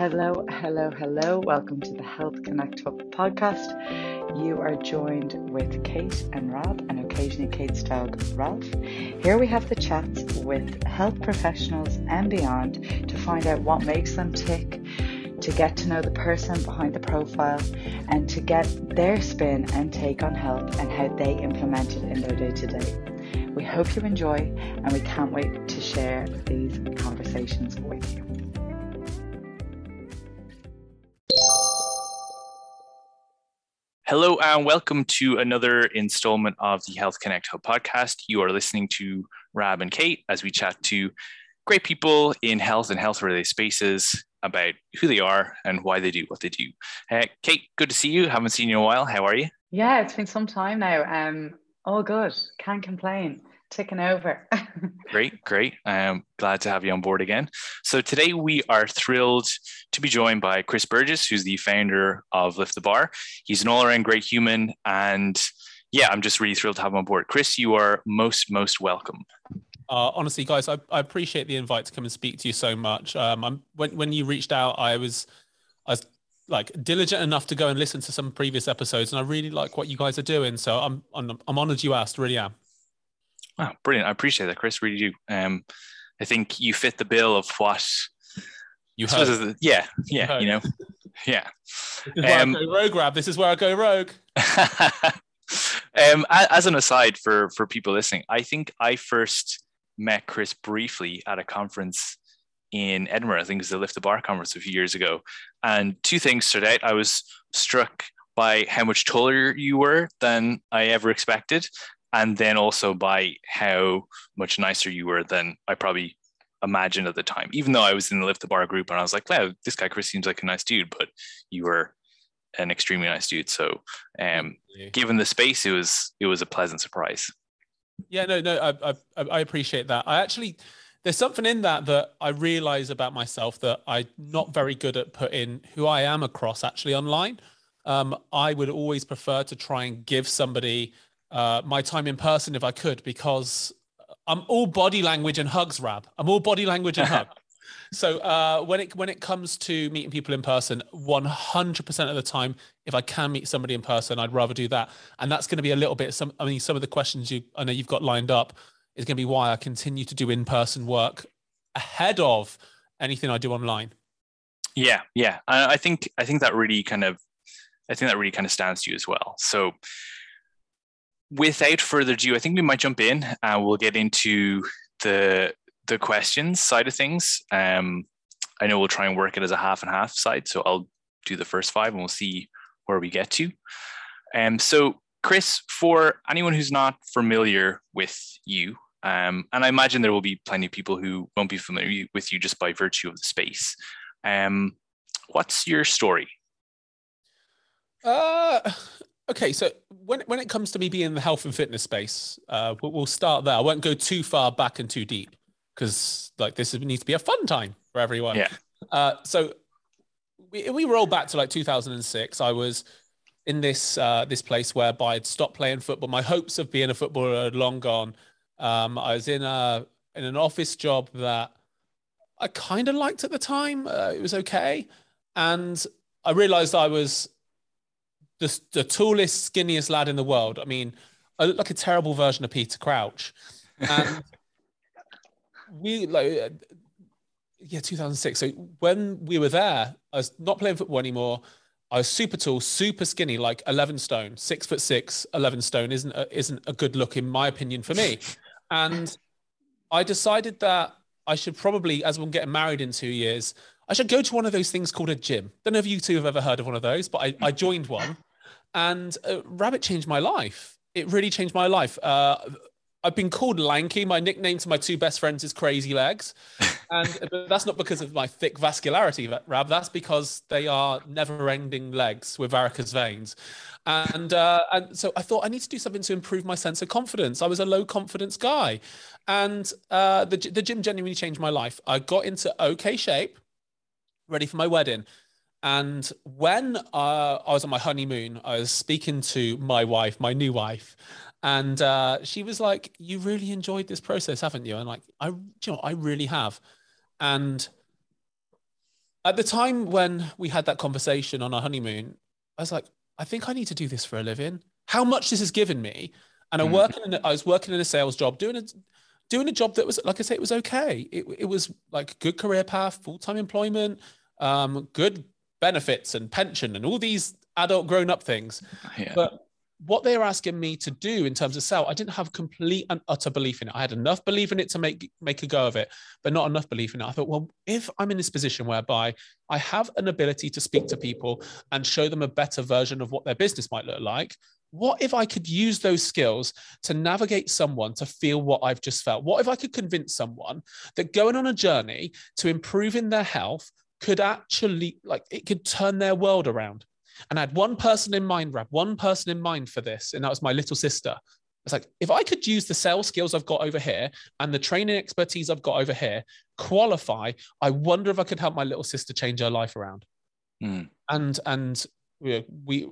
Hello, hello, hello. Welcome to the Health Connect Hub podcast. You are joined with Kate and Rob, and occasionally Kate's dog, Ralph. Here we have the chats with health professionals and beyond to find out what makes them tick, to get to know the person behind the profile, and to get their spin and take on health and how they implement it in their day to day. We hope you enjoy, and we can't wait to share these conversations with you. Hello and welcome to another installment of the Health Connect Hub podcast. You are listening to Rab and Kate as we chat to great people in health and health related spaces about who they are and why they do what they do. Uh, Kate, good to see you. Haven't seen you in a while. How are you? Yeah, it's been some time now. Um, all good. Can't complain ticking over. great, great. I'm glad to have you on board again. So today we are thrilled to be joined by Chris Burgess, who's the founder of Lift the Bar. He's an all-around great human, and yeah, I'm just really thrilled to have him on board. Chris, you are most most welcome. Uh, honestly, guys, I, I, appreciate the invite to come and speak to you so much. Um, I'm, when when you reached out, I was I was like diligent enough to go and listen to some previous episodes, and I really like what you guys are doing. So I'm I'm, I'm honored you asked, really am. Oh, brilliant. I appreciate that, Chris. Really do. Um, I think you fit the bill of what you heard. yeah, yeah, you, you know, yeah. This is where um, I go rogue, Rab. This is where I go rogue. um, as an aside for for people listening, I think I first met Chris briefly at a conference in Edinburgh. I think it was the Lift the Bar conference a few years ago. And two things stood out. I was struck by how much taller you were than I ever expected and then also by how much nicer you were than I probably imagined at the time. Even though I was in the lift the bar group and I was like, wow, this guy Chris seems like a nice dude, but you were an extremely nice dude. So um, given the space, it was it was a pleasant surprise. Yeah, no, no, I, I I appreciate that. I actually there's something in that that I realize about myself that I'm not very good at putting who I am across actually online. Um, I would always prefer to try and give somebody uh, my time in person if I could, because I'm all body language and hugs, Rab. I'm all body language and hug. So uh, when it when it comes to meeting people in person, 100% of the time, if I can meet somebody in person, I'd rather do that. And that's going to be a little bit. Some I mean, some of the questions you I know you've got lined up is going to be why I continue to do in person work ahead of anything I do online. Yeah, yeah, I, I think I think that really kind of I think that really kind of stands to you as well. So without further ado, I think we might jump in and we'll get into the the questions side of things. Um, I know we'll try and work it as a half and half side, so I'll do the first five and we'll see where we get to. Um, so, Chris, for anyone who's not familiar with you, um, and I imagine there will be plenty of people who won't be familiar with you just by virtue of the space. Um, what's your story? Uh, Okay, so when when it comes to me being in the health and fitness space, uh, we'll, we'll start there. I won't go too far back and too deep because like this needs to be a fun time for everyone. Yeah. Uh, so we we roll back to like 2006. I was in this uh, this place whereby I'd stopped playing football. My hopes of being a footballer had long gone. Um, I was in a in an office job that I kind of liked at the time. Uh, it was okay, and I realized I was the, the tallest, skinniest lad in the world. I mean, I look like a terrible version of Peter Crouch. And we like, yeah, 2006. So when we were there, I was not playing football anymore. I was super tall, super skinny, like 11 stone, six foot six, 11 stone isn't a, isn't a good look in my opinion for me. And I decided that I should probably, as we're getting married in two years, I should go to one of those things called a gym. Don't know if you two have ever heard of one of those, but I, I joined one and uh, Rabbit changed my life. It really changed my life. Uh, I've been called lanky. My nickname to my two best friends is Crazy Legs, and that's not because of my thick vascularity, Rab. That's because they are never-ending legs with varicose veins, and uh, and so I thought I need to do something to improve my sense of confidence. I was a low confidence guy, and uh, the the gym genuinely changed my life. I got into okay shape, ready for my wedding. And when uh, I was on my honeymoon, I was speaking to my wife, my new wife, and uh, she was like, "You really enjoyed this process, haven't you?" And like, I, you know, I really have. And at the time when we had that conversation on our honeymoon, I was like, I think I need to do this for a living. How much this has given me, and I mm. work in a, I was working in a sales job, doing a doing a job that was like I say, it was okay. It, it was like good career path, full time employment, um, good benefits and pension and all these adult grown up things. Yeah. But what they were asking me to do in terms of sell, I didn't have complete and utter belief in it. I had enough belief in it to make make a go of it, but not enough belief in it. I thought, well, if I'm in this position whereby I have an ability to speak to people and show them a better version of what their business might look like, what if I could use those skills to navigate someone to feel what I've just felt? What if I could convince someone that going on a journey to improving their health could actually like it could turn their world around? And I had one person in mind, Rab, one person in mind for this, and that was my little sister. It's like, if I could use the sales skills I've got over here and the training expertise I've got over here, qualify, I wonder if I could help my little sister change her life around. Mm. And and we, we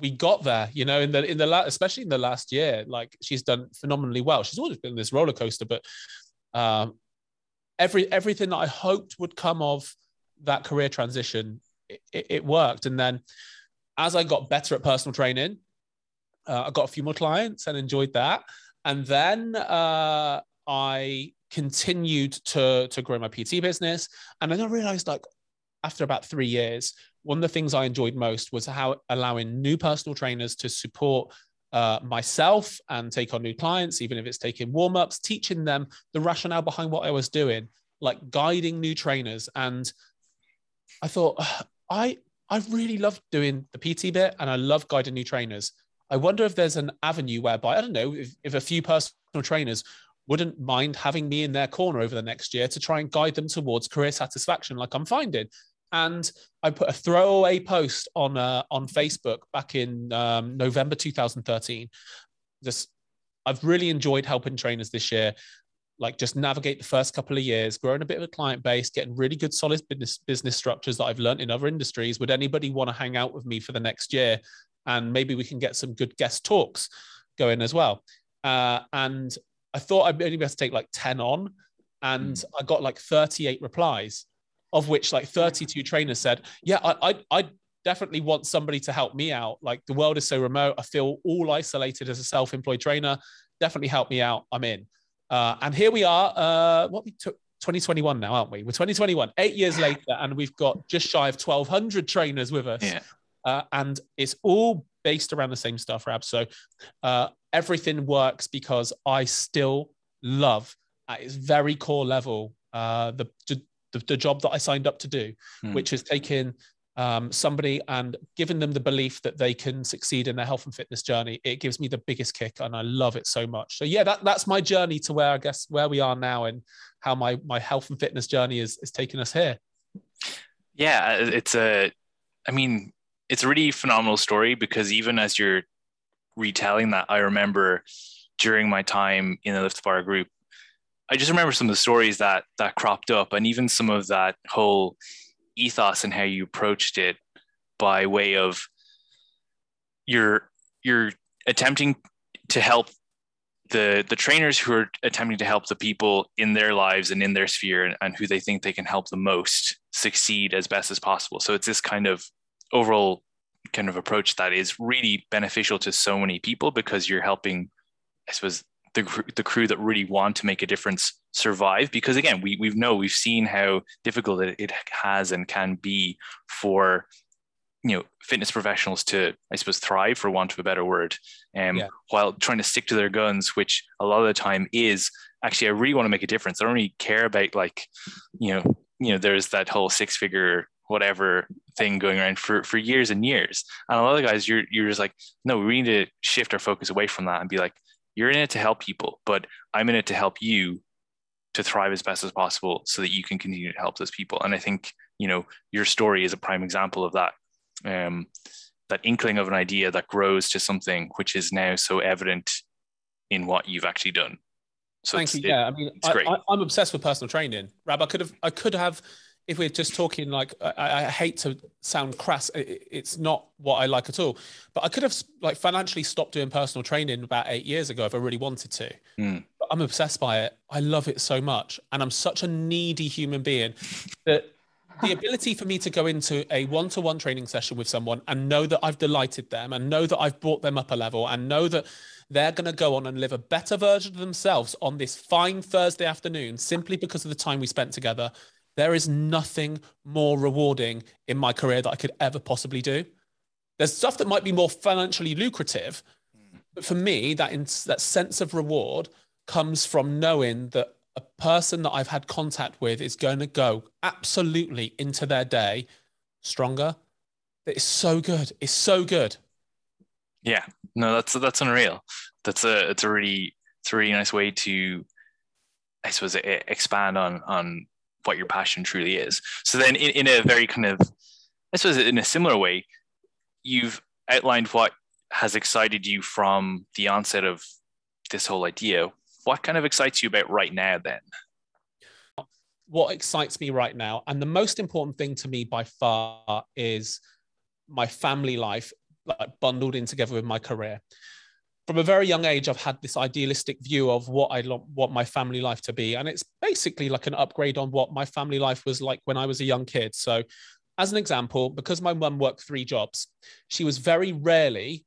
we got there, you know, in the in the last, especially in the last year, like she's done phenomenally well. She's always been this roller coaster, but um, every everything that I hoped would come of that career transition it, it worked. And then as I got better at personal training, uh, I got a few more clients and enjoyed that. And then uh, I continued to to grow my PT business. And then I realized, like, after about three years, one of the things I enjoyed most was how allowing new personal trainers to support uh, myself and take on new clients, even if it's taking warm ups, teaching them the rationale behind what I was doing, like guiding new trainers. And I thought, I I really love doing the PT bit and I love guiding new trainers. I wonder if there's an avenue whereby I don't know if, if a few personal trainers wouldn't mind having me in their corner over the next year to try and guide them towards career satisfaction like I'm finding. And I put a throwaway post on uh, on Facebook back in um, November 2013. Just I've really enjoyed helping trainers this year like just navigate the first couple of years, growing a bit of a client base, getting really good solid business business structures that I've learned in other industries. Would anybody want to hang out with me for the next year? And maybe we can get some good guest talks going as well. Uh, and I thought I'd only be able to take like 10 on, and mm. I got like 38 replies, of which like 32 trainers said, Yeah, I, I, I definitely want somebody to help me out. Like the world is so remote. I feel all isolated as a self employed trainer. Definitely help me out. I'm in. Uh, and here we are. Uh, what we took 2021 now, aren't we? We're 2021, eight years later, and we've got just shy of 1,200 trainers with us. Yeah. Uh, and it's all based around the same stuff, Rab. So uh, everything works because I still love at its very core level uh, the, the, the job that I signed up to do, mm. which is taking um, somebody and giving them the belief that they can succeed in their health and fitness journey, it gives me the biggest kick, and I love it so much. So yeah, that, that's my journey to where I guess where we are now, and how my my health and fitness journey is is taking us here. Yeah, it's a, I mean, it's a really phenomenal story because even as you're retelling that, I remember during my time in the Lift Bar group, I just remember some of the stories that that cropped up, and even some of that whole ethos and how you approached it by way of you're you're attempting to help the the trainers who are attempting to help the people in their lives and in their sphere and, and who they think they can help the most succeed as best as possible. So it's this kind of overall kind of approach that is really beneficial to so many people because you're helping i suppose the, the crew that really want to make a difference survive? Because again we we know we've seen how difficult it, it has and can be for you know fitness professionals to i suppose thrive for want of a better word um, yeah. while trying to stick to their guns which a lot of the time is actually i really want to make a difference. I don't really care about like you know you know there's that whole six figure whatever thing going around for for years and years. And a lot of guys you're you're just like no we need to shift our focus away from that and be like you're in it to help people, but I'm in it to help you to thrive as best as possible so that you can continue to help those people. And I think, you know, your story is a prime example of that. Um, that inkling of an idea that grows to something which is now so evident in what you've actually done. So Thank you. It, yeah, I mean, I, am obsessed with personal training. Rab, I could have, I could have if we're just talking like I, I, hate to sound crass it's not what i like at all but i could have like financially stopped doing personal training about eight years ago if i really wanted to mm. but i'm obsessed by it i love it so much and i'm such a needy human being that the ability for me to go into a one-to-one training session with someone and know that I've delighted them and know that I've brought them up a level and know that they're going to go on and live a better version of themselves on this fine Thursday afternoon simply because of the time we spent together. There is nothing more rewarding in my career that I could ever possibly do. There's stuff that might be more financially lucrative, but for me, that in, that sense of reward comes from knowing that a person that I've had contact with is going to go absolutely into their day stronger. It's so good. It's so good. Yeah, no, that's that's unreal. That's a it's a really it's a really nice way to, I suppose, expand on on what your passion truly is. So then, in, in a very kind of, I suppose, in a similar way, you've outlined what has excited you from the onset of this whole idea. What kind of excites you about right now then? What excites me right now, and the most important thing to me by far, is my family life like bundled in together with my career. From a very young age, I've had this idealistic view of what I want my family life to be, and it's basically like an upgrade on what my family life was like when I was a young kid. So, as an example, because my mum worked three jobs, she was very rarely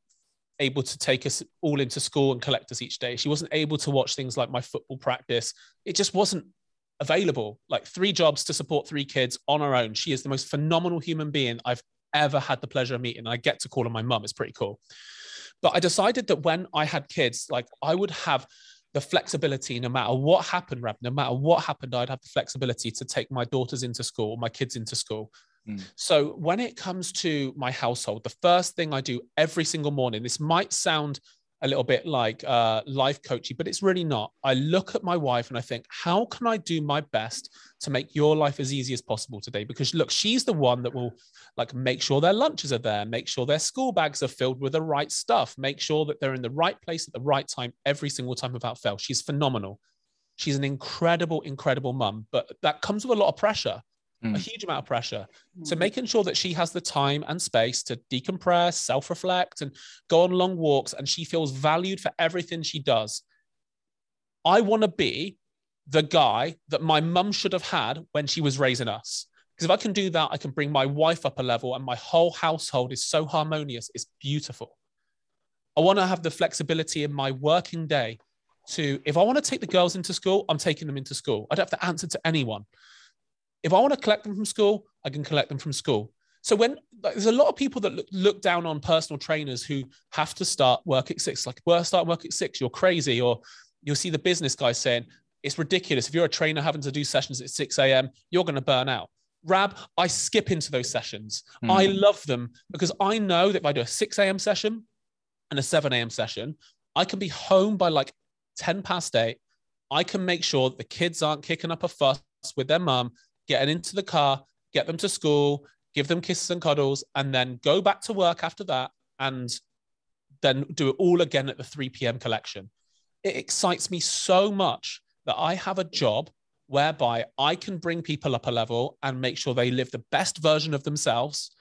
able to take us all into school and collect us each day. She wasn't able to watch things like my football practice. It just wasn't available. Like three jobs to support three kids on her own. She is the most phenomenal human being I've ever had the pleasure of meeting. I get to call her my mum. It's pretty cool. But I decided that when I had kids, like I would have the flexibility no matter what happened, Rab, no matter what happened, I'd have the flexibility to take my daughters into school, my kids into school. Mm. So when it comes to my household, the first thing I do every single morning, this might sound a little bit like uh, life coaching, but it's really not. I look at my wife and I think, how can I do my best to make your life as easy as possible today? Because look, she's the one that will like make sure their lunches are there, make sure their school bags are filled with the right stuff, make sure that they're in the right place at the right time every single time without fail. She's phenomenal. She's an incredible, incredible mum, but that comes with a lot of pressure mm. a huge amount of pressure. Mm. So making sure that she has the time and space to decompress, self-reflect, and go on long walks, and she feels valued for everything she does. I want to be the guy that my mum should have had when she was raising us. Because if I can do that, I can bring my wife up a level, and my whole household is so harmonious. It's beautiful. I want to have the flexibility in my working day to, if I want to take the girls into school, I'm taking them into school. I don't have to answer to anyone. If I want to collect them from school, I can collect them from school. So when like, there's a lot of people that look, look, down on personal trainers who have to start work at six, like work start work at six, you're crazy, or you'll see the business guy saying it's ridiculous. If you're a trainer having to do sessions at 6 a.m., you're going to burn out. Rab, I skip into those sessions. Mm. I love them because I know that if I do a 6 a.m. session and a 7 a.m. session, I can be home by like 10 past eight. I can make sure that the kids aren't kicking up a fuss with their mum getting into the car, get them to school, give them kisses and cuddles, and then go back to work after that and then do it all again at the 3 p.m. collection. It excites me so much that I have a job whereby I can bring people up a level and make sure they live the best version of themselves.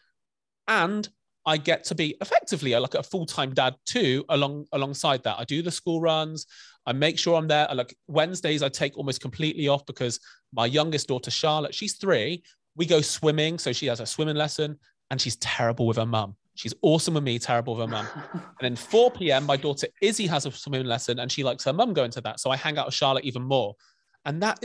And I get to be effectively like a full-time dad too, along alongside that. I do the school runs, I make sure I'm there. Like Wednesdays, I take almost completely off because my youngest daughter, Charlotte, she's three. We go swimming. So she has a swimming lesson and she's terrible with her mum. She's awesome with me, terrible with her mum. and then 4 p.m., my daughter Izzy has a swimming lesson and she likes her mum going to that. So I hang out with Charlotte even more. And that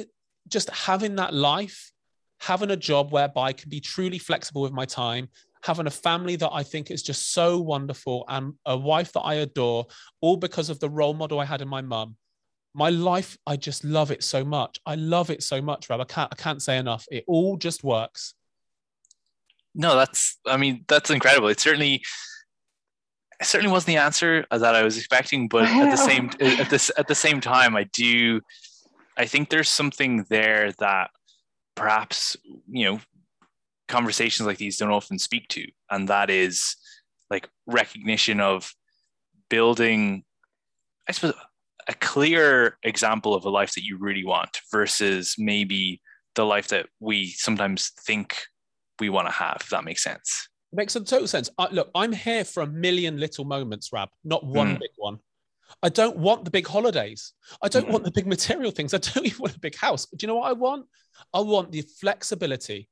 just having that life, having a job whereby I can be truly flexible with my time, having a family that I think is just so wonderful and a wife that I adore, all because of the role model I had in my mum. My life, I just love it so much. I love it so much, Rob. I can't, I can't say enough. It all just works. No, that's, I mean, that's incredible. It certainly, it certainly wasn't the answer that I was expecting, but at the same, at this, at the same time, I do, I think there's something there that perhaps, you know, conversations like these don't often speak to, and that is like recognition of building, I suppose, a clear example of a life that you really want versus maybe the life that we sometimes think we want to have, if that makes sense. It makes total sense. I, look, I'm here for a million little moments, Rab, not one mm. big one. I don't want the big holidays. I don't mm. want the big material things. I don't even want a big house. Do you know what I want? I want the flexibility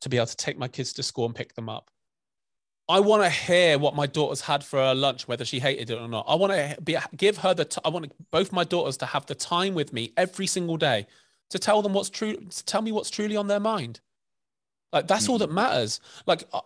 to be able to take my kids to school and pick them up. I want to hear what my daughter's had for her lunch, whether she hated it or not. I want to be, give her the. T- I want both my daughters to have the time with me every single day to tell them what's true, to tell me what's truly on their mind. Like that's mm-hmm. all that matters. Like uh,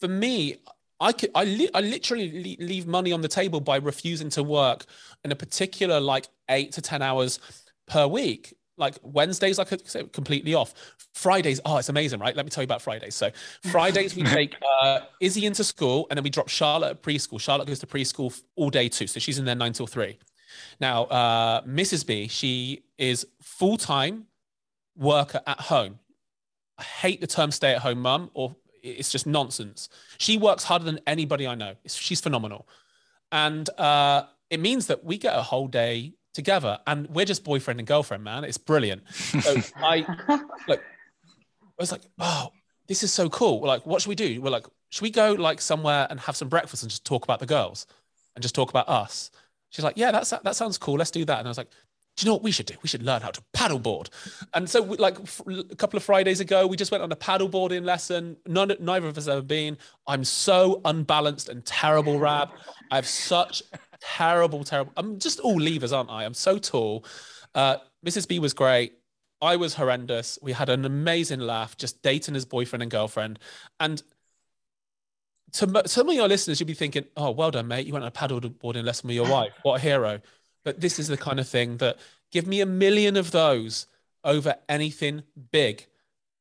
for me, I could, I, li- I literally leave money on the table by refusing to work in a particular like eight to ten hours per week like Wednesdays, I could say completely off. Fridays, oh, it's amazing, right? Let me tell you about Fridays. So Fridays, we take uh, Izzy into school, and then we drop Charlotte at preschool. Charlotte goes to preschool all day too, so she's in there nine till three. Now, uh, Mrs. B, she is full time worker at home. I hate the term stay at home mum, or it's just nonsense. She works harder than anybody I know. She's phenomenal, and uh, it means that we get a whole day together and we're just boyfriend and girlfriend man it's brilliant so i like i was like oh this is so cool we're like what should we do we're like should we go like somewhere and have some breakfast and just talk about the girls and just talk about us she's like yeah that's that sounds cool let's do that and i was like do you know what we should do? We should learn how to paddleboard. And so, we, like a couple of Fridays ago, we just went on a paddleboarding lesson. None, neither of us ever been. I'm so unbalanced and terrible, Rab. I have such terrible, terrible. I'm just all levers, aren't I? I'm so tall. Uh, Mrs. B was great. I was horrendous. We had an amazing laugh, just dating his boyfriend and girlfriend. And to some of your listeners, you'd be thinking, "Oh, well done, mate. You went on a paddleboarding lesson with your wife. What a hero!" But this is the kind of thing that give me a million of those over anything big,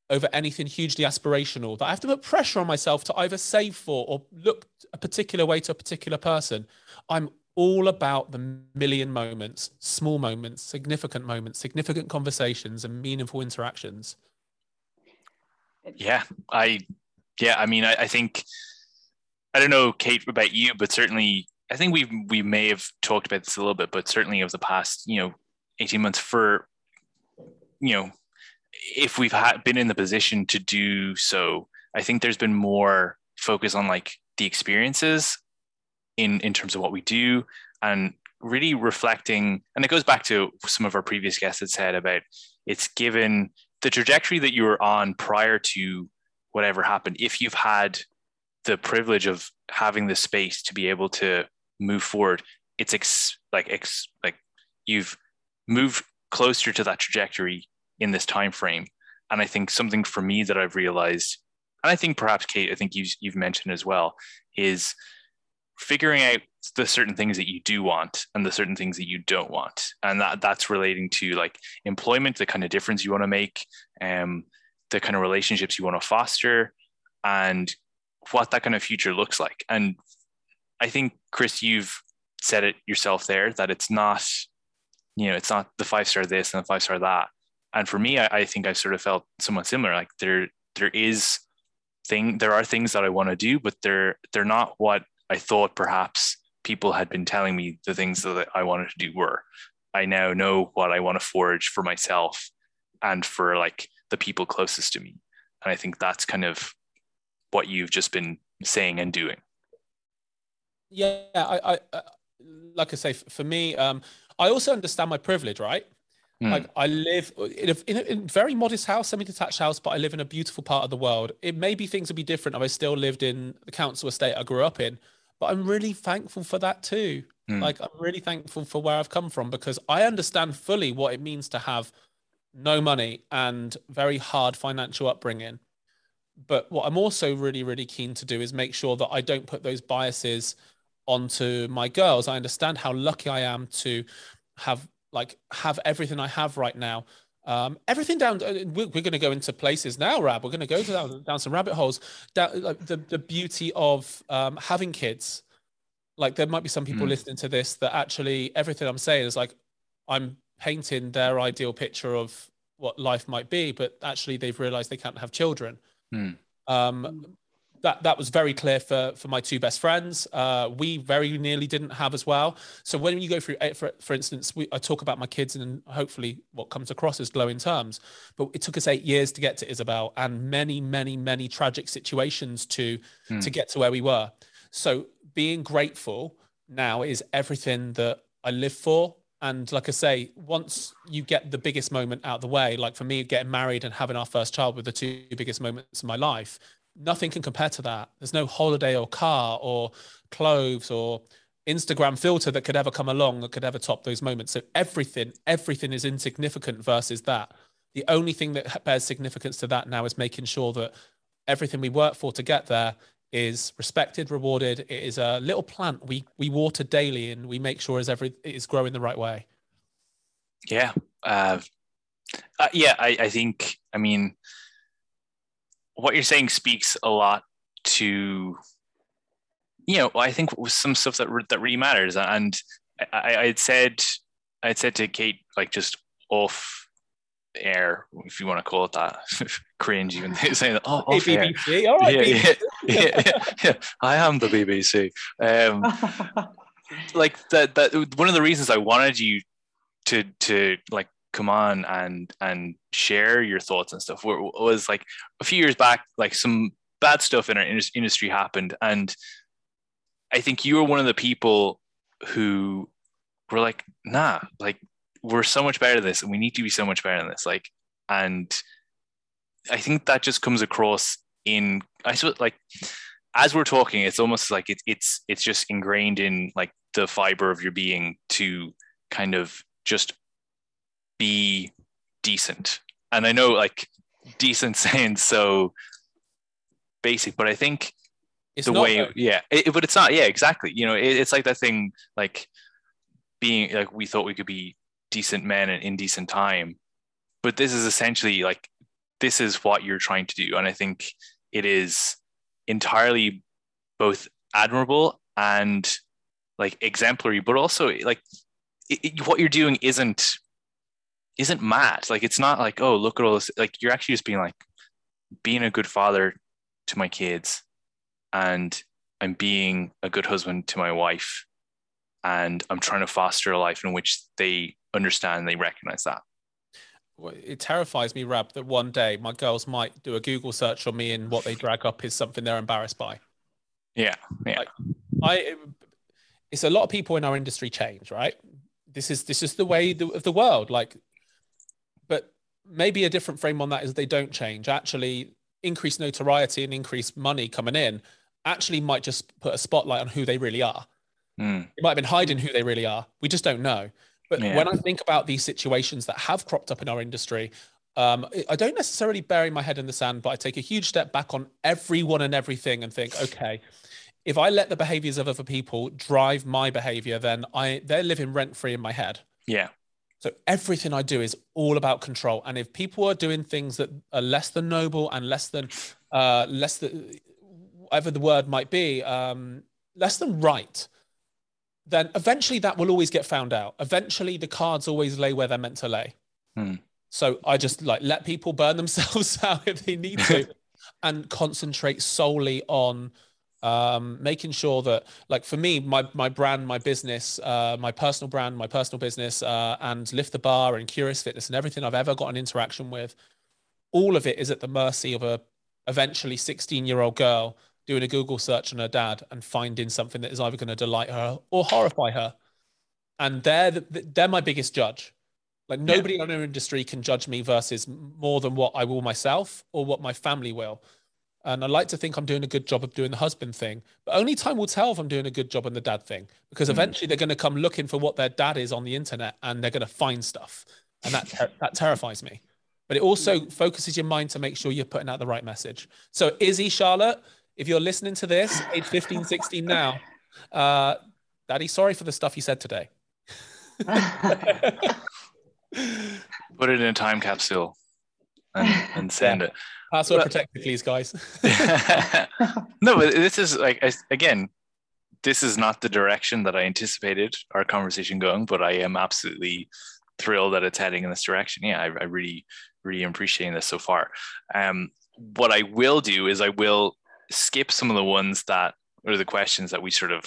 over anything hugely aspirational that I have to put pressure on myself to either save for or look a particular way to a particular person. I'm all about the million moments, small moments, significant moments, significant conversations, and meaningful interactions. Yeah, I, yeah, I mean, I, I think, I don't know, Kate, about you, but certainly, I think we we may have talked about this a little bit, but certainly over the past, you know, eighteen months for, you know, if we've had been in the position to do so, I think there's been more focus on like the experiences in in terms of what we do and really reflecting and it goes back to some of our previous guests had said about it's given the trajectory that you were on prior to whatever happened. If you've had the privilege of having the space to be able to move forward it's ex, like ex, like you've moved closer to that trajectory in this time frame and i think something for me that i've realized and i think perhaps kate i think you've, you've mentioned as well is figuring out the certain things that you do want and the certain things that you don't want. And that that's relating to like employment the kind of difference you want to make um the kind of relationships you want to foster and what that kind of future looks like. And i think chris you've said it yourself there that it's not you know it's not the five star this and the five star that. And for me I, I think i sort of felt somewhat similar like there there is thing there are things that i want to do but they're they're not what I thought perhaps people had been telling me the things that I wanted to do were. I now know what I want to forge for myself and for like the people closest to me. And I think that's kind of what you've just been saying and doing. Yeah, I, I uh, like I say, for me, um, I also understand my privilege, right? Mm. Like I live in a, in a, in a very modest house, semi-detached house, but I live in a beautiful part of the world. It maybe things would be different if I still lived in the council estate I grew up in, but I'm really thankful for that too. Mm. Like I'm really thankful for where I've come from because I understand fully what it means to have no money and very hard financial upbringing. But what I'm also really, really keen to do is make sure that I don't put those biases onto my girls. I understand how lucky I am to have like have everything I have right now um, everything down. Uh, we're, we're going to go into places now, Rab. We're going to go down, down some rabbit holes. Down, like the the beauty of um, having kids. Like there might be some people mm. listening to this that actually everything I'm saying is like I'm painting their ideal picture of what life might be, but actually they've realized they can't have children. Mm. Um, that that was very clear for for my two best friends. Uh, we very nearly didn't have as well. So when you go through, eh, for for instance, we, I talk about my kids and hopefully what comes across as glowing terms. But it took us eight years to get to Isabel, and many, many, many tragic situations to hmm. to get to where we were. So being grateful now is everything that I live for And like I say, once you get the biggest moment out the way, like for me, getting married and having our first child were the two biggest moments in my life. Nothing can compare to that. There's no holiday or car or clothes or Instagram filter that could ever come along that could ever top those moments. So everything, everything is insignificant versus that. The only thing that bears significance to that now is making sure that everything we work for to get there is respected, rewarded. It is a little plant we we water daily, and we make sure is every it is growing the right way. Yeah, uh, uh, yeah. I, I think. I mean, what you're saying speaks a lot to. You know, I think some stuff that that really matters, and I, I had said, I had said to Kate, like just off air, if you want to call it that. Cringe even saying that. Oh, hey, BBC. All right, yeah, BBC. Yeah, yeah, yeah, I am the BBC. Um, like that. That one of the reasons I wanted you to to like come on and and share your thoughts and stuff. It was like a few years back, like some bad stuff in our industry happened, and I think you were one of the people who were like, nah, like we're so much better at this. And we need to be so much better than this. Like and i think that just comes across in i suppose like as we're talking it's almost like it's it's it's just ingrained in like the fiber of your being to kind of just be decent. And i know like decent sounds so basic but i think it's the way yeah it, but it's not yeah exactly. You know it, it's like that thing like being like we thought we could be decent men in decent time but this is essentially like this is what you're trying to do. And i think it is entirely both admirable and like exemplary but also like it, what you're doing isn't isn't mad like it's not like oh look at all this like you're actually just being like being a good father to my kids and i'm being a good husband to my wife and i'm trying to foster a life in which they understand they recognize that. It terrifies me rab that one day my girls might do a google search on me and what they drag up is something they're embarrassed by. Yeah yeah. Like, i it's a lot of people in our industry change right? This is this is the way of the world. Like maybe a different frame on that is they don't change actually increased notoriety and increased money coming in actually might just put a spotlight on who they really are mm. it might have been hiding who they really are we just don't know but yeah. when I think about these situations that have cropped up in our industry, um, I don't necessarily bury my head in the sand, but I take a huge step back on everyone and everything and think, okay, if I let the behaviors of other people drive my behavior, then I they're living rent free in my head. Yeah. So everything I do is all about control. And if people are doing things that are less than noble and less than uh, less than whatever the word might be, um, less than right, then eventually that will always get found out. Eventually, the cards always lay where they're meant to lay. Hmm. So I just like let people burn themselves out if they need to, and concentrate solely on um, making sure that, like for me, my my brand, my business, uh, my personal brand, my personal business, uh, and Lift the Bar and Curious Fitness and everything I've ever got an interaction with, all of it is at the mercy of a eventually 16 year old girl doing a Google search on her dad and finding something that is either going to delight her or horrify her. And they're the, they're my biggest judge. Like nobody yeah. in our industry can judge me versus more than what I will myself or what my family will. And I like to think I'm doing a good job of doing the husband thing, but only time will tell if I'm doing a good job on the dad thing because mm. eventually they're going to come looking for what their dad is on the internet and they're going to find stuff, and that ter- that terrifies me. But it also focuses your mind to make sure you're putting out the right message. So Izzy Charlotte, if you're listening to this, age 15, 16 now, uh, Daddy, sorry for the stuff you said today. Put it in a time capsule and, and send yeah. it. Password but, protected, please, guys. no, but this is like again, this is not the direction that I anticipated our conversation going, but I am absolutely thrilled that it's heading in this direction. Yeah, I, I really, really am appreciating this so far. Um, what I will do is I will skip some of the ones that are the questions that we sort of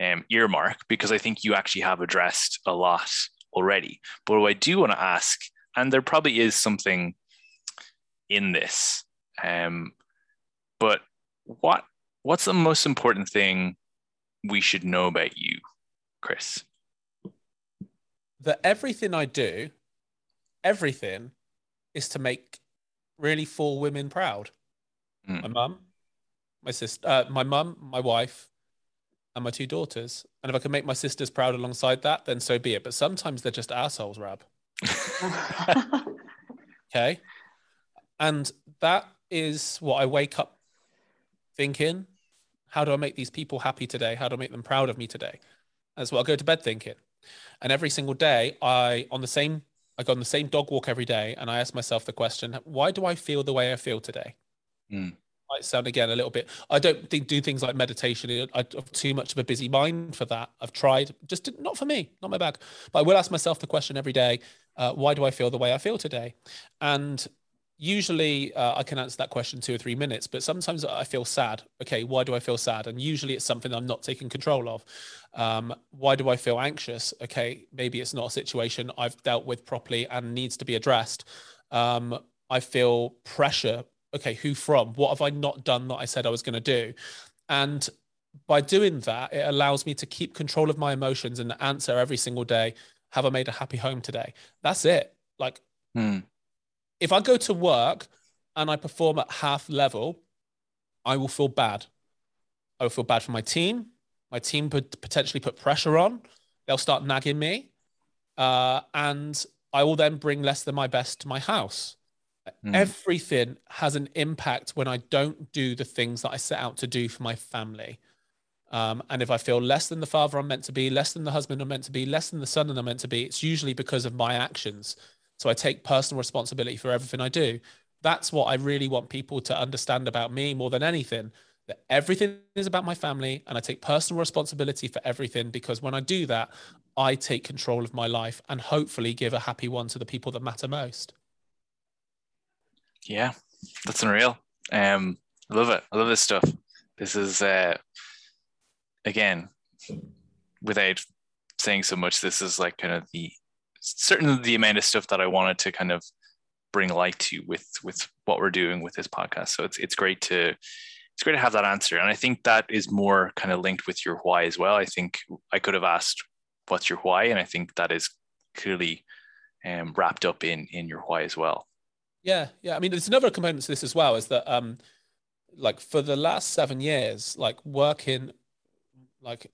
um, earmark because I think you actually have addressed a lot already. But what I do want to ask, and there probably is something in this, um, but what what's the most important thing we should know about you, Chris? that everything I do, everything is to make really four women proud. Mm. My mum, my sister, uh, my mum, my wife, and my two daughters. And if I can make my sisters proud alongside that, then so be it. But sometimes they're just assholes, Rab. Okay. And that is what I wake up thinking. How do I make these people happy today? How do I make them proud of me today? That's what I go to bed thinking. And every single day, I on the same I go on the same dog walk every day, and I ask myself the question: Why do I feel the way I feel today? Mm. Might sound again a little bit. I don't think do things like meditation. I have too much of a busy mind for that. I've tried, just not for me, not my bag. But I will ask myself the question every day: uh, Why do I feel the way I feel today? And usually uh, I can answer that question two or three minutes, but sometimes I feel sad. Okay, why do I feel sad? And usually it's something I'm not taking control of. Um, why do I feel anxious? Okay, maybe it's not a situation I've dealt with properly and needs to be addressed. Um, I feel pressure. Okay, who from? What have I not done that I said I was going to do? And by doing that, it allows me to keep control of my emotions and answer every single day Have I made a happy home today? That's it. Like, Mm. If I go to work and I perform at half level, I will feel bad. I will feel bad for my team. My team could potentially put pressure on. They'll start nagging me. Uh, and I will then bring less than my best to my house. Mm. Everything has an impact when I don't do the things that I set out to do for my family. Um, and if I feel less than the father I'm meant to be, less than the husband I'm meant to be, less than the son I'm meant to be, it's usually because of my actions. So I take personal responsibility for everything I do. That's what I really want people to understand about me more than anything that everything is about my family and I take personal responsibility for everything because when I do that, I take control of my life and hopefully give a happy one to the people that matter most. Yeah, that's unreal. Um, I love it. I love this stuff. This is uh, again, without saying so much, this is like kind of the certainly the amount of stuff that I wanted to kind of bring light to with with what we're doing with this podcast. So it's it's great to it's great to have that answer, and I think that is more kind of linked with your why as well. I think I could have asked, "What's your why?" and I think that is clearly um, wrapped up in in your why as well. Yeah, yeah. I mean, there's another component to this as well. Is that um, like for the last seven years, like working, like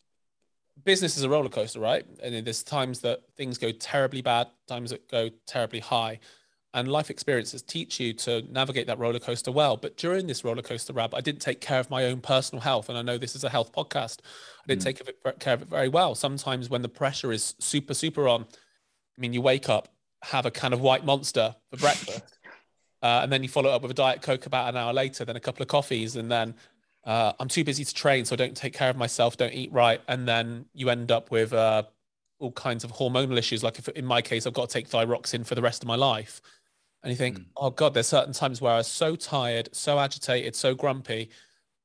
business is a roller coaster, right? And there's times that things go terribly bad, times that go terribly high. And life experiences teach you to navigate that roller coaster well. But during this roller coaster rab, I didn't take care of my own personal health. And I know this is a health podcast. I didn't Mm. take of it- care of it very well. Sometimes when the pressure is super, super on, I mean, you wake up, have a can of white monster for breakfast. Uh, and then you follow it up with a diet coke about an hour later, then a couple of coffees, and then uh, I'm too busy to train, so I don't take care of myself, don't eat right, and then you end up with uh, all kinds of hormonal issues. Like if in my case, I've got to take thyroxine for the rest of my life, and you think, Mm. oh god, there's certain times where I was so tired, so agitated, so grumpy,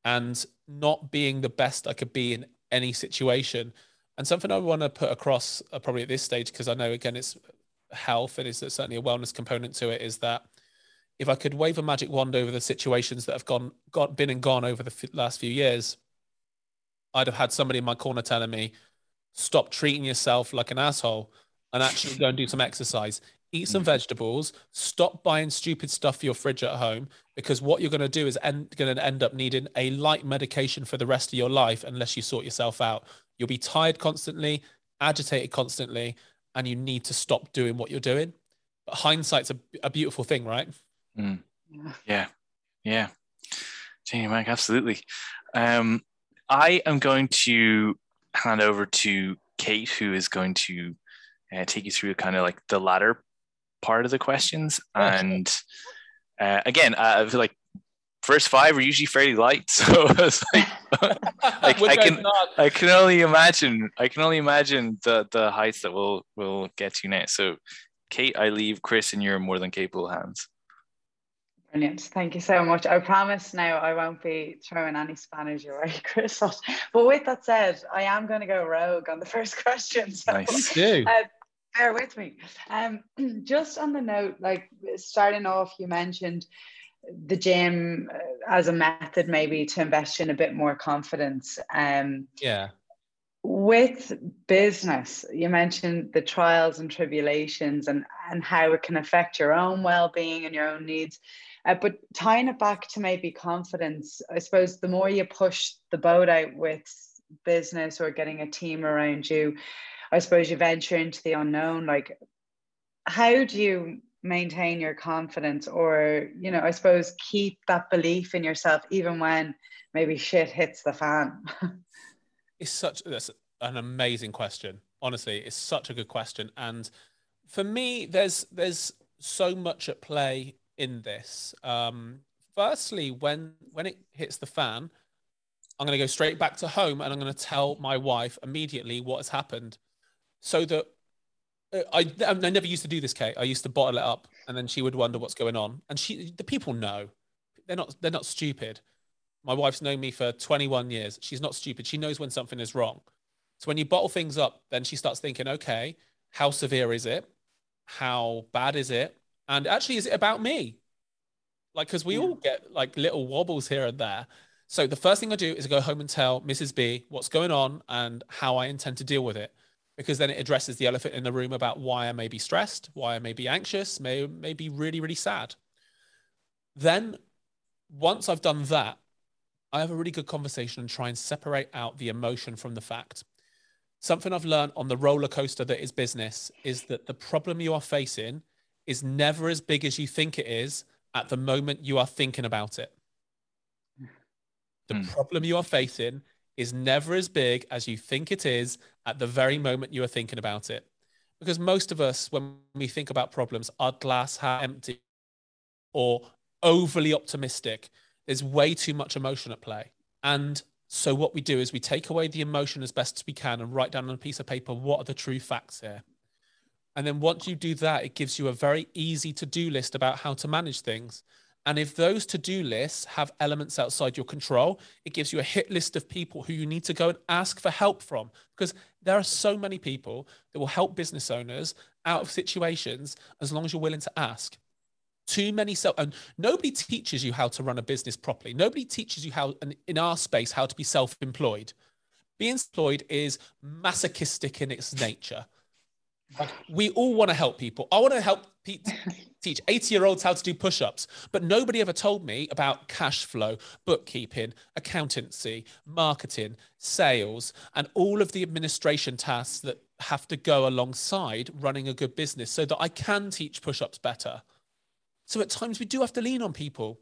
and not being the best I could be in any situation. And something I want to put across uh, probably at this stage, because I know again it's health and it's certainly a wellness component to it, is that if I could wave a magic wand over the situations that have gone, got, been and gone over the f- last few years, I'd have had somebody in my corner telling me, stop treating yourself like an asshole and actually go and do some exercise. Eat some Mhm. vegetables. Stop buying stupid stuff for your fridge at home because what you're going to do is end, going to end up needing a light medication for the rest of your life unless you sort yourself out. You'll be tired constantly, agitated constantly, and you need to stop doing what you're doing. But hindsight's a, a beautiful thing, right? Mm. Yeah. Yeah, yeah, Jamie Mac, absolutely. Um, I am going to hand over to Kate, who is going to uh, take you through kind of like the latter part of the questions. And uh, again, I feel like first five are usually fairly light, so like, like I can. I can only imagine I can only imagine the the heights that we'll we'll get to next. So, Kate, I leave Chris in your more than capable hands. Brilliant. Thank you so much. I promise now I won't be throwing any spanners your way, Chris. But, with that said, I am going to go rogue on the first question. So Nice. do. bear with me. Um, just on the note, like starting off, you mentioned the gym uh, as a method maybe to invest in a bit more confidence. Um, Yeah. with business, you mentioned the trials and tribulations and, and how it can affect your own well being and your own needs. Uh, but tying it back to maybe confidence, I suppose the more you push the boat out with business or getting a team around you, I suppose you venture into the unknown. Like, how do you maintain your confidence or, you know, I suppose keep that belief in yourself even when maybe shit hits the fan? it's such that's an amazing question. Honestly, it's such a good question. And for me, there's there's so much at play in this. Um, firstly, when when it hits the fan, I'm going to go straight back to home and I'm going to tell my wife immediately what has happened, so that uh, I I never used to do this, Kate. I used to bottle it up, and then she would wonder what's going on. And she, the people know, they're not they're not stupid. My wife's known me for 21 years. She's not stupid. She knows when something is wrong. So when you bottle things up, then she starts thinking, okay, how severe is it? How bad is it? And actually, is it about me? Like, because we yeah. all get like little wobbles here and there. So the first thing I do is I go home and tell Mrs. B what's going on and how I intend to deal with it. Because then it addresses the elephant in the room about why I may be stressed, why I may be anxious, may, may be really, really sad. Then once I've done that, I have a really good conversation and try and separate out the emotion from the fact. Something I've learned on the roller coaster that is business is that the problem you are facing is never as big as you think it is at the moment you are thinking about it. The mm. problem you are facing is never as big as you think it is at the very moment you are thinking about it. Because most of us, when we think about problems, are glass half empty or overly optimistic there's way too much emotion at play. And so what we do is we take away the emotion as best as we can and write down on a piece of paper what are the true facts here. And then once you do that, it gives you a very easy to-do list about how to manage things. And if those to-do lists have elements outside your control, it gives you a hit list of people who you need to go and ask for help from. Because there are so many people that will help business owners out of situations as long as you're willing to ask too many self and nobody teaches you how to run a business properly nobody teaches you how in our space how to be self-employed being employed is masochistic in its nature we all want to help people i want to help pe- teach 80 year olds how to do push-ups but nobody ever told me about cash flow bookkeeping accountancy marketing sales and all of the administration tasks that have to go alongside running a good business so that i can teach push-ups better so at times we do have to lean on people.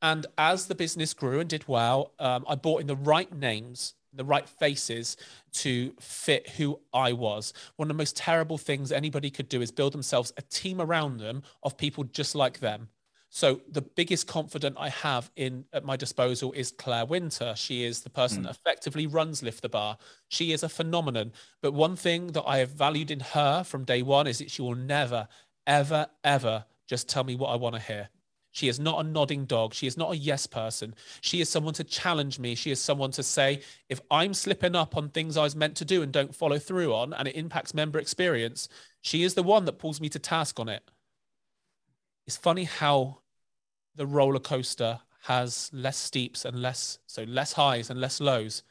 And as the business grew and did well, um, I bought in the right names, the right faces to fit who I was. One of the most terrible things anybody could do is build themselves a team around them of people just like them. So the biggest confidant I have in at my disposal is Claire Winter. She is the person mm. that effectively runs Lift the Bar. She is a phenomenon. But one thing that I have valued in her from day one is that she will never, ever, ever just tell me what I want to hear. She is not a nodding dog. She is not a yes person. She is someone to challenge me. She is someone to say, if I'm slipping up on things I was meant to do and don't follow through on, and it impacts member experience, she is the one that pulls me to task on it. It's funny how the roller coaster has less steeps and less, so less highs and less lows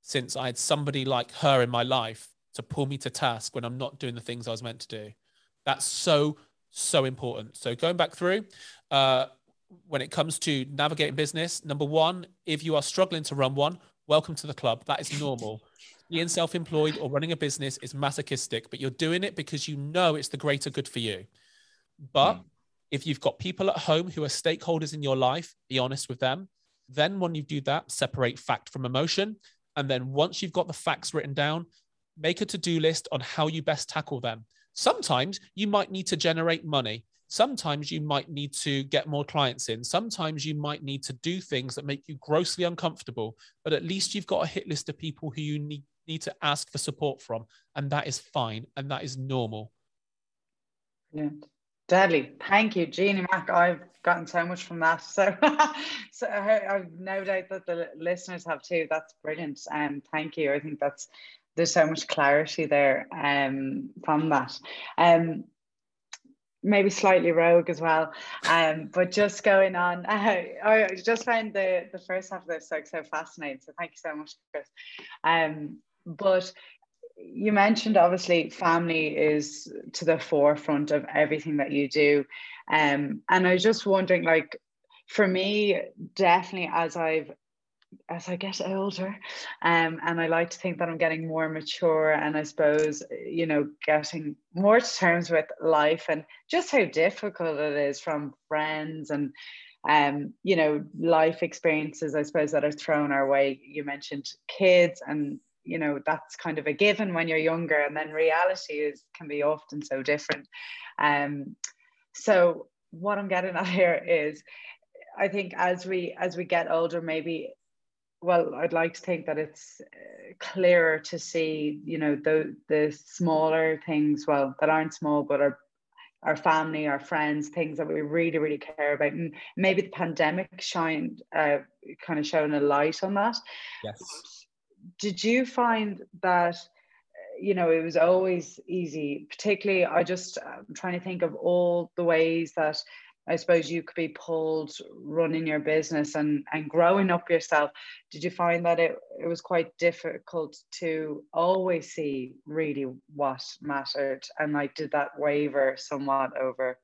since I had somebody like her in my life to pull me to task when I'm not doing the things I was meant to do. That's so so important. So going back through, uh, when it comes to navigating business, number one, if you are struggling to run one, welcome to the club. That is normal. Being self employed or running a business is masochistic, but you're doing it because you know it's the greater good for you. But mm. if you've got people at home who are stakeholders in your life, be honest with them. Then, when you do that, separate fact from emotion. And then, once you've got the facts written down, make a to do list on how you best tackle them. Sometimes you might need to generate money. Sometimes you might need to get more clients in. Sometimes you might need to do things that make you grossly uncomfortable, but at least you've got a hit list of people who you need, need to ask for support from. And that is fine. And that is normal. Brilliant. Deadly. Thank you, Jeannie Mac. I've gotten so much from that. So, so I, I've no doubt that the listeners have too. That's brilliant. And um, thank you. I think that's there's so much clarity there um, from that. Um, maybe slightly rogue as well. Um, but just going on, uh, I just found the, the first half of this like so fascinating. So thank you so much, Chris. Um, but you mentioned obviously family is to the forefront of everything that you do. Um, and I was just wondering, like, for me, definitely as I've as I get older, um, and I like to think that I'm getting more mature, and I suppose you know getting more to terms with life and just how difficult it is from friends and um, you know life experiences. I suppose that are thrown our way. You mentioned kids, and you know that's kind of a given when you're younger, and then reality is can be often so different. Um, so what I'm getting at here is I think as we as we get older, maybe well, I'd like to think that it's uh, clearer to see, you know, the the smaller things, well, that aren't small, but are our family, our friends, things that we really, really care about. And maybe the pandemic shined, uh, kind of shone a light on that. Yes. Did you find that, uh, you know, it was always easy, particularly, I just, I'm trying to think of all the ways that I suppose you could be pulled running your business and, and growing up yourself. Did you find that it, it was quite difficult to always see really what mattered? And like, did that waver somewhat over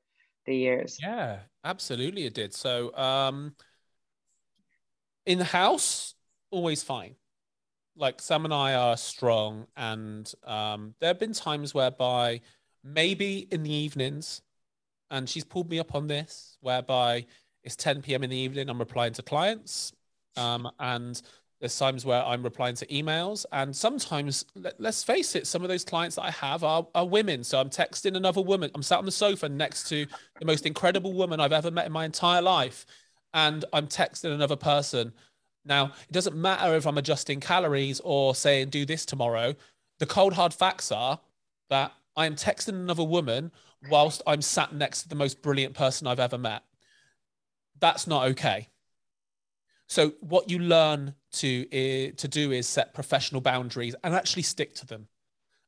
the years? Yeah, absolutely it did. So um, in the house, always fine. Like Sam and I are strong, and um, there have been times whereby maybe in the evenings and she's pulled me up on this, whereby it's 10 p.m. in the evening. I'm replying to clients, um, and there's times where I'm replying to emails, and sometimes, let, us face it, some of those clients that I have are, are women. So I'm texting another woman. I'm sat on the sofa next to the most incredible woman I've ever met in my entire life, and I'm texting another person. Now, it doesn't matter if I'm adjusting calories or saying do this tomorrow. The cold hard facts are that I am texting another woman whilst I'm sat next to the most brilliant person I've ever met. That's not okay. So what you learn to to do is set professional boundaries and actually stick to them.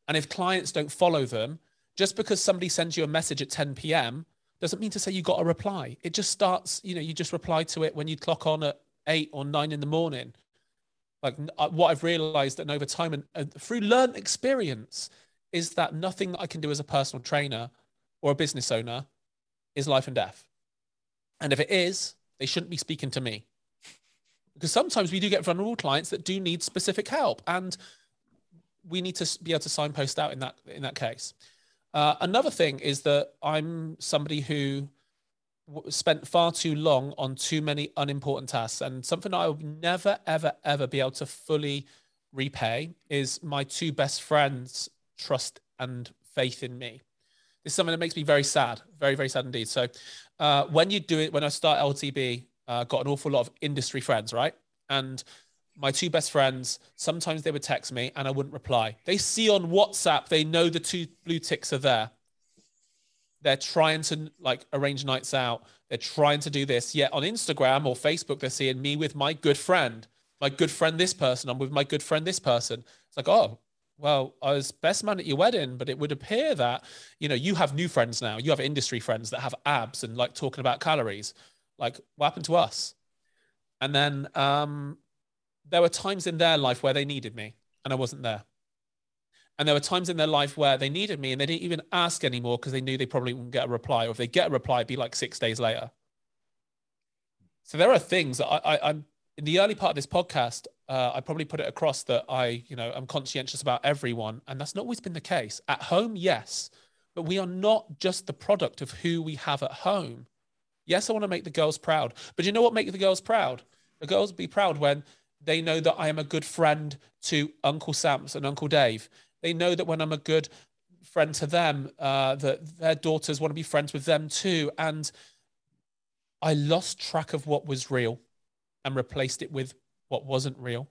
And if clients don't follow them, just because somebody sends you a message at 10 p.m. doesn't mean to say you got a reply. It just starts, you know, you just reply to it when you clock on at eight or nine in the morning. Like uh, what I've realized and over time and, and through learned experience is that nothing that I can do as a personal trainer or a business owner is life and death. And if it is, they shouldn't be speaking to me. Because sometimes we do get vulnerable clients that do need specific help. And we need to be able to signpost out in that in that case. Uh, another thing is that I'm somebody who spent far too long on too many unimportant tasks, and something I will never, ever, ever be able to fully repay is my two best friends' trust and faith in me is something that makes me very sad, very, very sad indeed. So uh, when you do it, when I start LTB, uh, got an awful lot of industry friends, right? And my two best friends, sometimes they would text me and I wouldn't reply. They see on WhatsApp, they know the two blue ticks are there. They're trying to like arrange nights out. They're trying to do this. Yet on Instagram or Facebook, they're seeing me with my good friend, my good friend, this person. I'm with my good friend, this person. It's like, oh, well, I was best man at your wedding, but it would appear that, you know, you have new friends now. You have industry friends that have abs and like talking about calories. Like, what happened to us? And then um, there were times in their life where they needed me and I wasn't there. And there were times in their life where they needed me and they didn't even ask anymore because they knew they probably wouldn't get a reply. Or if they get a reply, it'd be like six days later. So there are things that I, I, I'm in the early part of this podcast, uh, I probably put it across that I, you know, I'm conscientious about everyone, and that's not always been the case. At home, yes, but we are not just the product of who we have at home. Yes, I want to make the girls proud, but you know what makes the girls proud? The girls be proud when they know that I am a good friend to Uncle Sam's and Uncle Dave. They know that when I'm a good friend to them, uh, that their daughters want to be friends with them too. And I lost track of what was real and replaced it with what wasn't real.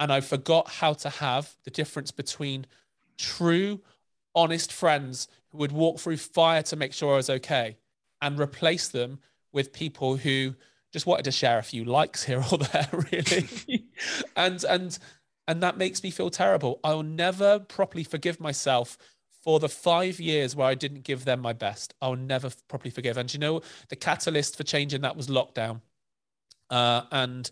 And I forgot how to have the difference between true, honest friends who would walk through fire to make sure I was okay and replace them with people who just wanted to share a few likes here or there, really. and and and that makes me feel terrible. I'll never properly forgive myself for the five years where I didn't give them my best. I'll never properly forgive. And you know, the catalyst for changing that was lockdown. Uh, and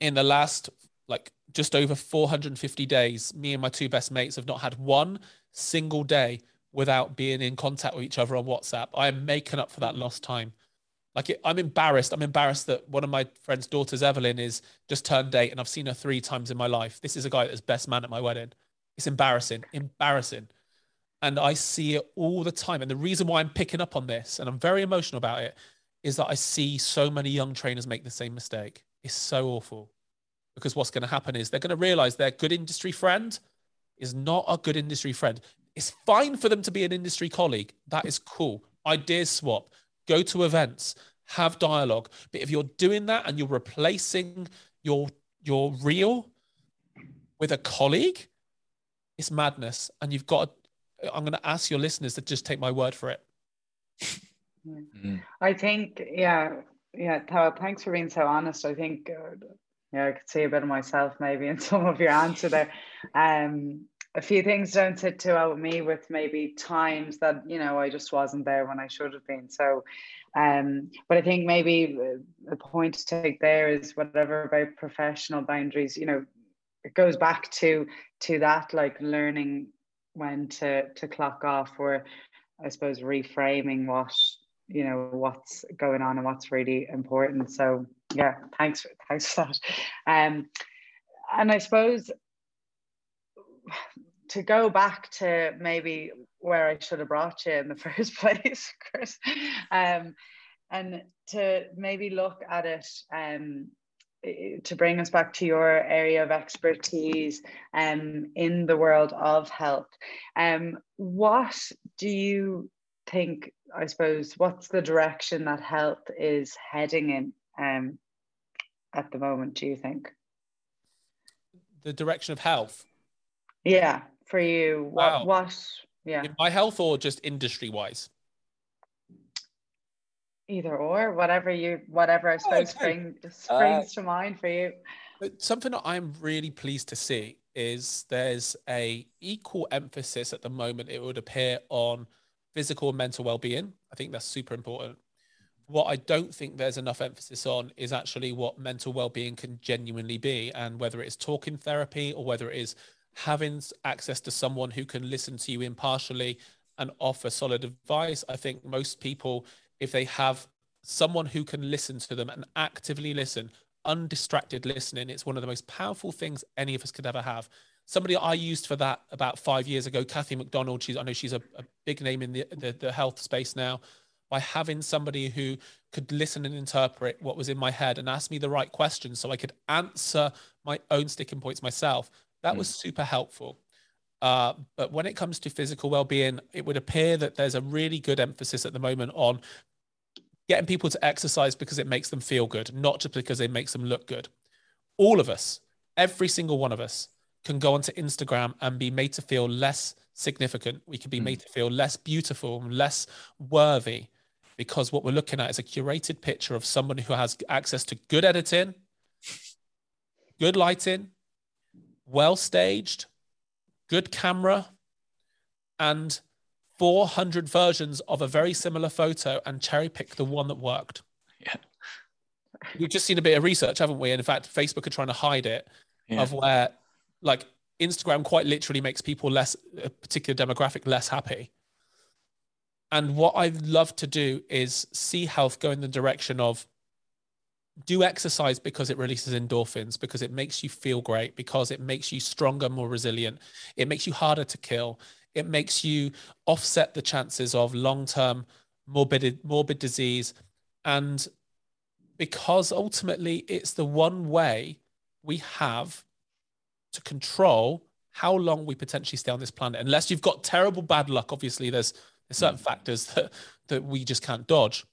in the last like just over 450 days, me and my two best mates have not had one single day without being in contact with each other on WhatsApp. I am making up for that lost time. Like it, I'm embarrassed. I'm embarrassed that one of my friend's daughters, Evelyn, is just turned eight, and I've seen her three times in my life. This is a guy that's best man at my wedding. It's embarrassing, embarrassing, and I see it all the time. And the reason why I'm picking up on this, and I'm very emotional about it, is that I see so many young trainers make the same mistake. It's so awful, because what's going to happen is they're going to realize their good industry friend is not a good industry friend. It's fine for them to be an industry colleague. That is cool. Ideas swap go to events, have dialogue. But if you're doing that and you're replacing your your real with a colleague, it's madness. And you've got to, I'm going to ask your listeners to just take my word for it. Mm-hmm. I think, yeah, yeah, thanks for being so honest. I think, uh, yeah, I could see a bit of myself maybe in some of your answer there. Um, a few things don't sit too well with me with maybe times that you know I just wasn't there when I should have been. So, um, but I think maybe the point to take there is whatever about professional boundaries. You know, it goes back to to that like learning when to to clock off, or I suppose reframing what you know what's going on and what's really important. So yeah, thanks for thanks for that. Um, and I suppose to go back to maybe where I should have brought you in the first place, Chris, um, and to maybe look at it um, to bring us back to your area of expertise um, in the world of health. Um, what do you think, I suppose, what's the direction that health is heading in um, at the moment, do you think? The direction of health? Yeah for you? What, wow. what, yeah. In my health or just industry wise? Either or, whatever you, whatever I suppose okay. spring, springs uh, to mind for you. Something that I'm really pleased to see is there's a equal emphasis at the moment, it would appear, on physical and mental well-being. I think that's super important. What I don't think there's enough emphasis on is actually what mental well-being can genuinely be, and whether it is talking therapy or whether it is having access to someone who can listen to you impartially and offer solid advice. I think most people, if they have someone who can listen to them and actively listen, undistracted listening, it's one of the most powerful things any of us could ever have. Somebody I used for that about five years ago, Kathy McDonald. She's I know she's a, a big name in the, the the health space now. By having somebody who could listen and interpret what was in my head and ask me the right questions, so I could answer my own sticking points myself that mm. was super helpful. Uh, but when it comes to physical well-being, it would appear that there's a really good emphasis at the moment on getting people to exercise because it makes them feel good, not just because it makes them look good. All of us, every single one of us, can go onto Instagram and be made to feel less significant. We can be mm. made to feel less beautiful, less worthy, because what we're looking at is a curated picture of someone who has access to good editing, good lighting, well staged, good camera, and 400 versions of a very similar photo and cherry pick the one that worked. Yeah. We've just seen a bit of research, haven't we? And in fact, Facebook are trying to hide it yeah. of where like Instagram quite literally makes people less, a particular demographic less happy. And what I love to do is see health go in the direction of do exercise because it releases endorphins, because it makes you feel great, because it makes you stronger, more resilient. It makes you harder to kill. It makes you offset the chances of long term morbid, morbid disease. And because ultimately it's the one way we have to control how long we potentially stay on this planet. Unless you've got terrible bad luck, obviously, there's, there's certain mm. factors that, that we just can't dodge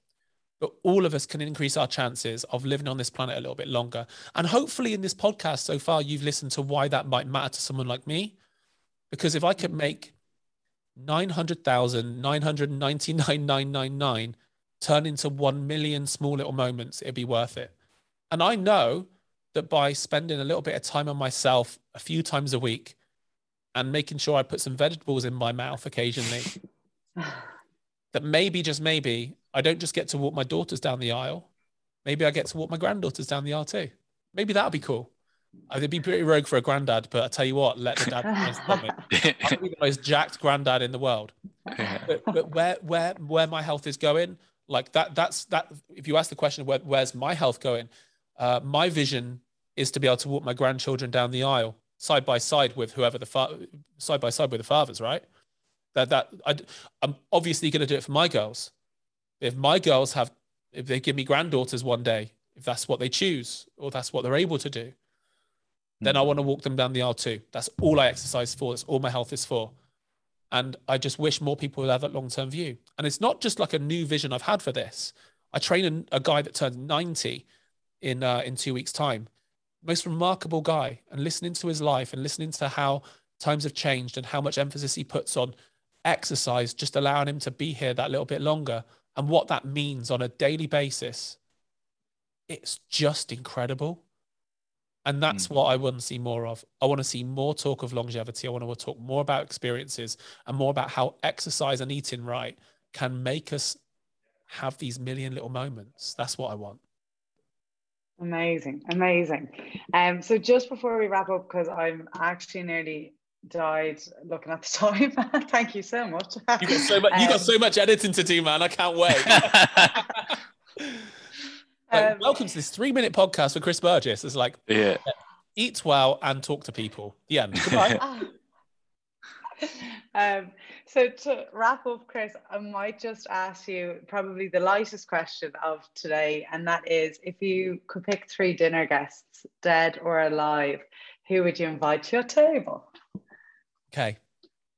but all of us can increase our chances of living on this planet a little bit longer. And hopefully, in this podcast so far, you've listened to why that might matter to someone like me. Because if I could make 900,999,999 turn into 1 million small little moments, it'd be worth it. And I know that by spending a little bit of time on myself a few times a week and making sure I put some vegetables in my mouth occasionally, that maybe, just maybe, I don't just get to walk my daughters down the aisle. Maybe I get to walk my granddaughters down the aisle too. Maybe that'll be cool. I'd be pretty rogue for a granddad, but I tell you what, let the dad. I'll be the most jacked granddad in the world. But, but where where where my health is going, like that that's that. If you ask the question, where, where's my health going? Uh, my vision is to be able to walk my grandchildren down the aisle side by side with whoever the fa- side by side with the fathers, right? That that I, I'm obviously going to do it for my girls. If my girls have, if they give me granddaughters one day, if that's what they choose or that's what they're able to do, then I Hmm. want to walk them down the aisle too. That's all I exercise for. That's all my health is for. And I just wish more people would have that long term view. And it's not just like a new vision I've had for this. I train a, a guy that turns 90 in uh, in two weeks' time. Most remarkable guy. And listening to his life and listening to how times have changed and how much emphasis he puts on exercise, just allowing him to be here that little bit longer and what that means on a daily basis. It's just incredible. And that's hmm. what I want to see more of. I want to see more talk of longevity. I want to talk more about experiences and more about how exercise and eating right can make us have these million little moments. That's what I want. Amazing, amazing. Um, so just before we wrap up, because I'm actually nearly died looking at the time. Thank you so much. You got so much. You got Um, so much editing to do, man. I can't wait. Like, Um, welcome to this three-minute podcast with Chris Burgess. It's like yeah. eat well and talk to people. The end. Goodbye. Ah. um, so to wrap up, Chris, I might just ask you probably the lightest question of today, and that is if you could pick three dinner guests, dead or alive, who would you invite to your table? okay.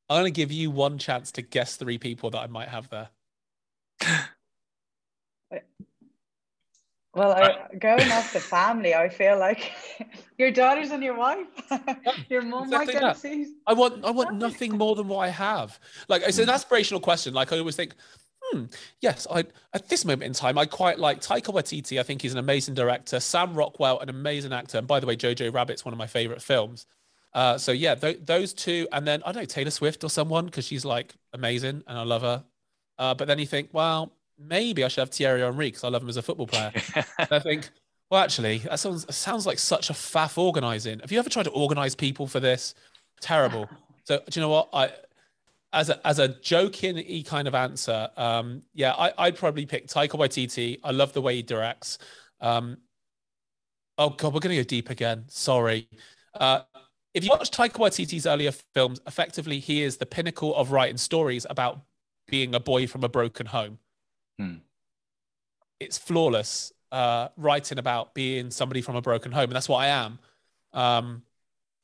I'm going to give you one chance to guess three people that I might have there. Well, I, going off the family, I feel like your daughters and your wife, your mum exactly might get that. a seat. I want I want nothing more than what I have. Like it's an aspirational question. Like I always think, hmm, yes, I at this moment in time, I quite like Taika Waititi. I think he's an amazing director. Sam Rockwell, an amazing actor. And by the way, Jojo Rabbit's one of my favorite films. Uh, so yeah, th- those two, and then I don't know Taylor Swift or someone because she's like amazing and I love her. Uh, but then you think, well, maybe I should have Thierry Henry because I love him as a football player. I think, well, actually, that sounds sounds like such a faff organizing. Have you ever tried to organize people for this? Terrible. So do you know what? I as a as a joking y kind of answer, um, yeah, I, I'd probably pick Taika Waititi. I love the way he directs. Um, oh god, we're gonna go deep again. Sorry. Uh, if you watch Taika Waititi's earlier films, effectively he is the pinnacle of writing stories about being a boy from a broken home. Hmm. It's flawless. Uh, writing about being somebody from a broken home, and that's what I am. Um,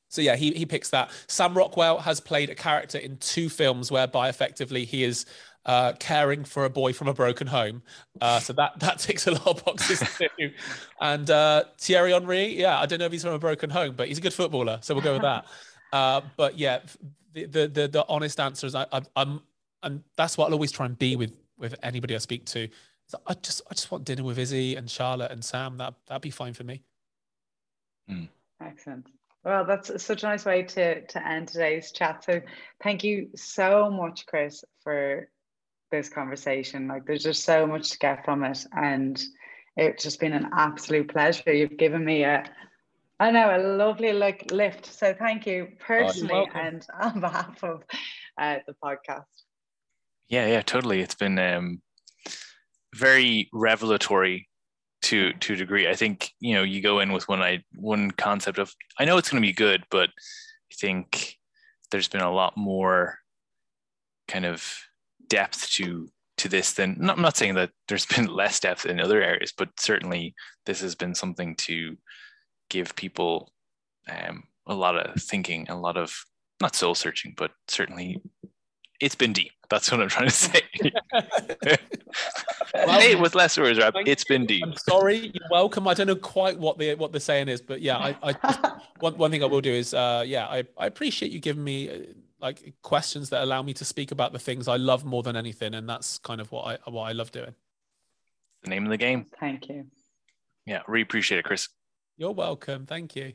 so yeah, he he picks that. Sam Rockwell has played a character in two films whereby effectively he is uh, caring for a boy from a broken home. Uh, so that that ticks a lot of boxes too. And uh, Thierry Henry, yeah, I don't know if he's from a broken home, but he's a good footballer, so we'll go with that. Uh, but yeah, the the the, the honest answer is I, I, I'm and that's what I'll always try and be with with anybody I speak to. So I just I just want dinner with Izzy and Charlotte and Sam. That that'd be fine for me. Excellent. Well, that's such a nice way to to end today's chat. So thank you so much, Chris, for this conversation. Like there's just so much to get from it. And it's just been an absolute pleasure. You've given me a I know a lovely like lift. So thank you personally welcome. and on behalf of uh, the podcast. Yeah yeah totally. It's been um very revelatory to to a degree. I think you know you go in with one i one concept of i know it's going to be good but i think there's been a lot more kind of depth to to this than not, I'm not saying that there's been less depth in other areas but certainly this has been something to give people um, a lot of thinking a lot of not soul searching but certainly it's been deep that's what i'm trying to say Well, Say it with less words Rob. thank it's been deep I'm sorry. You're welcome. I don't know quite what the what the saying is, but yeah, I, I just, one one thing I will do is, uh, yeah, I, I appreciate you giving me uh, like questions that allow me to speak about the things I love more than anything, and that's kind of what I what I love doing. the name of the game Thank you. yeah really appreciate it chris You're welcome. Thank you.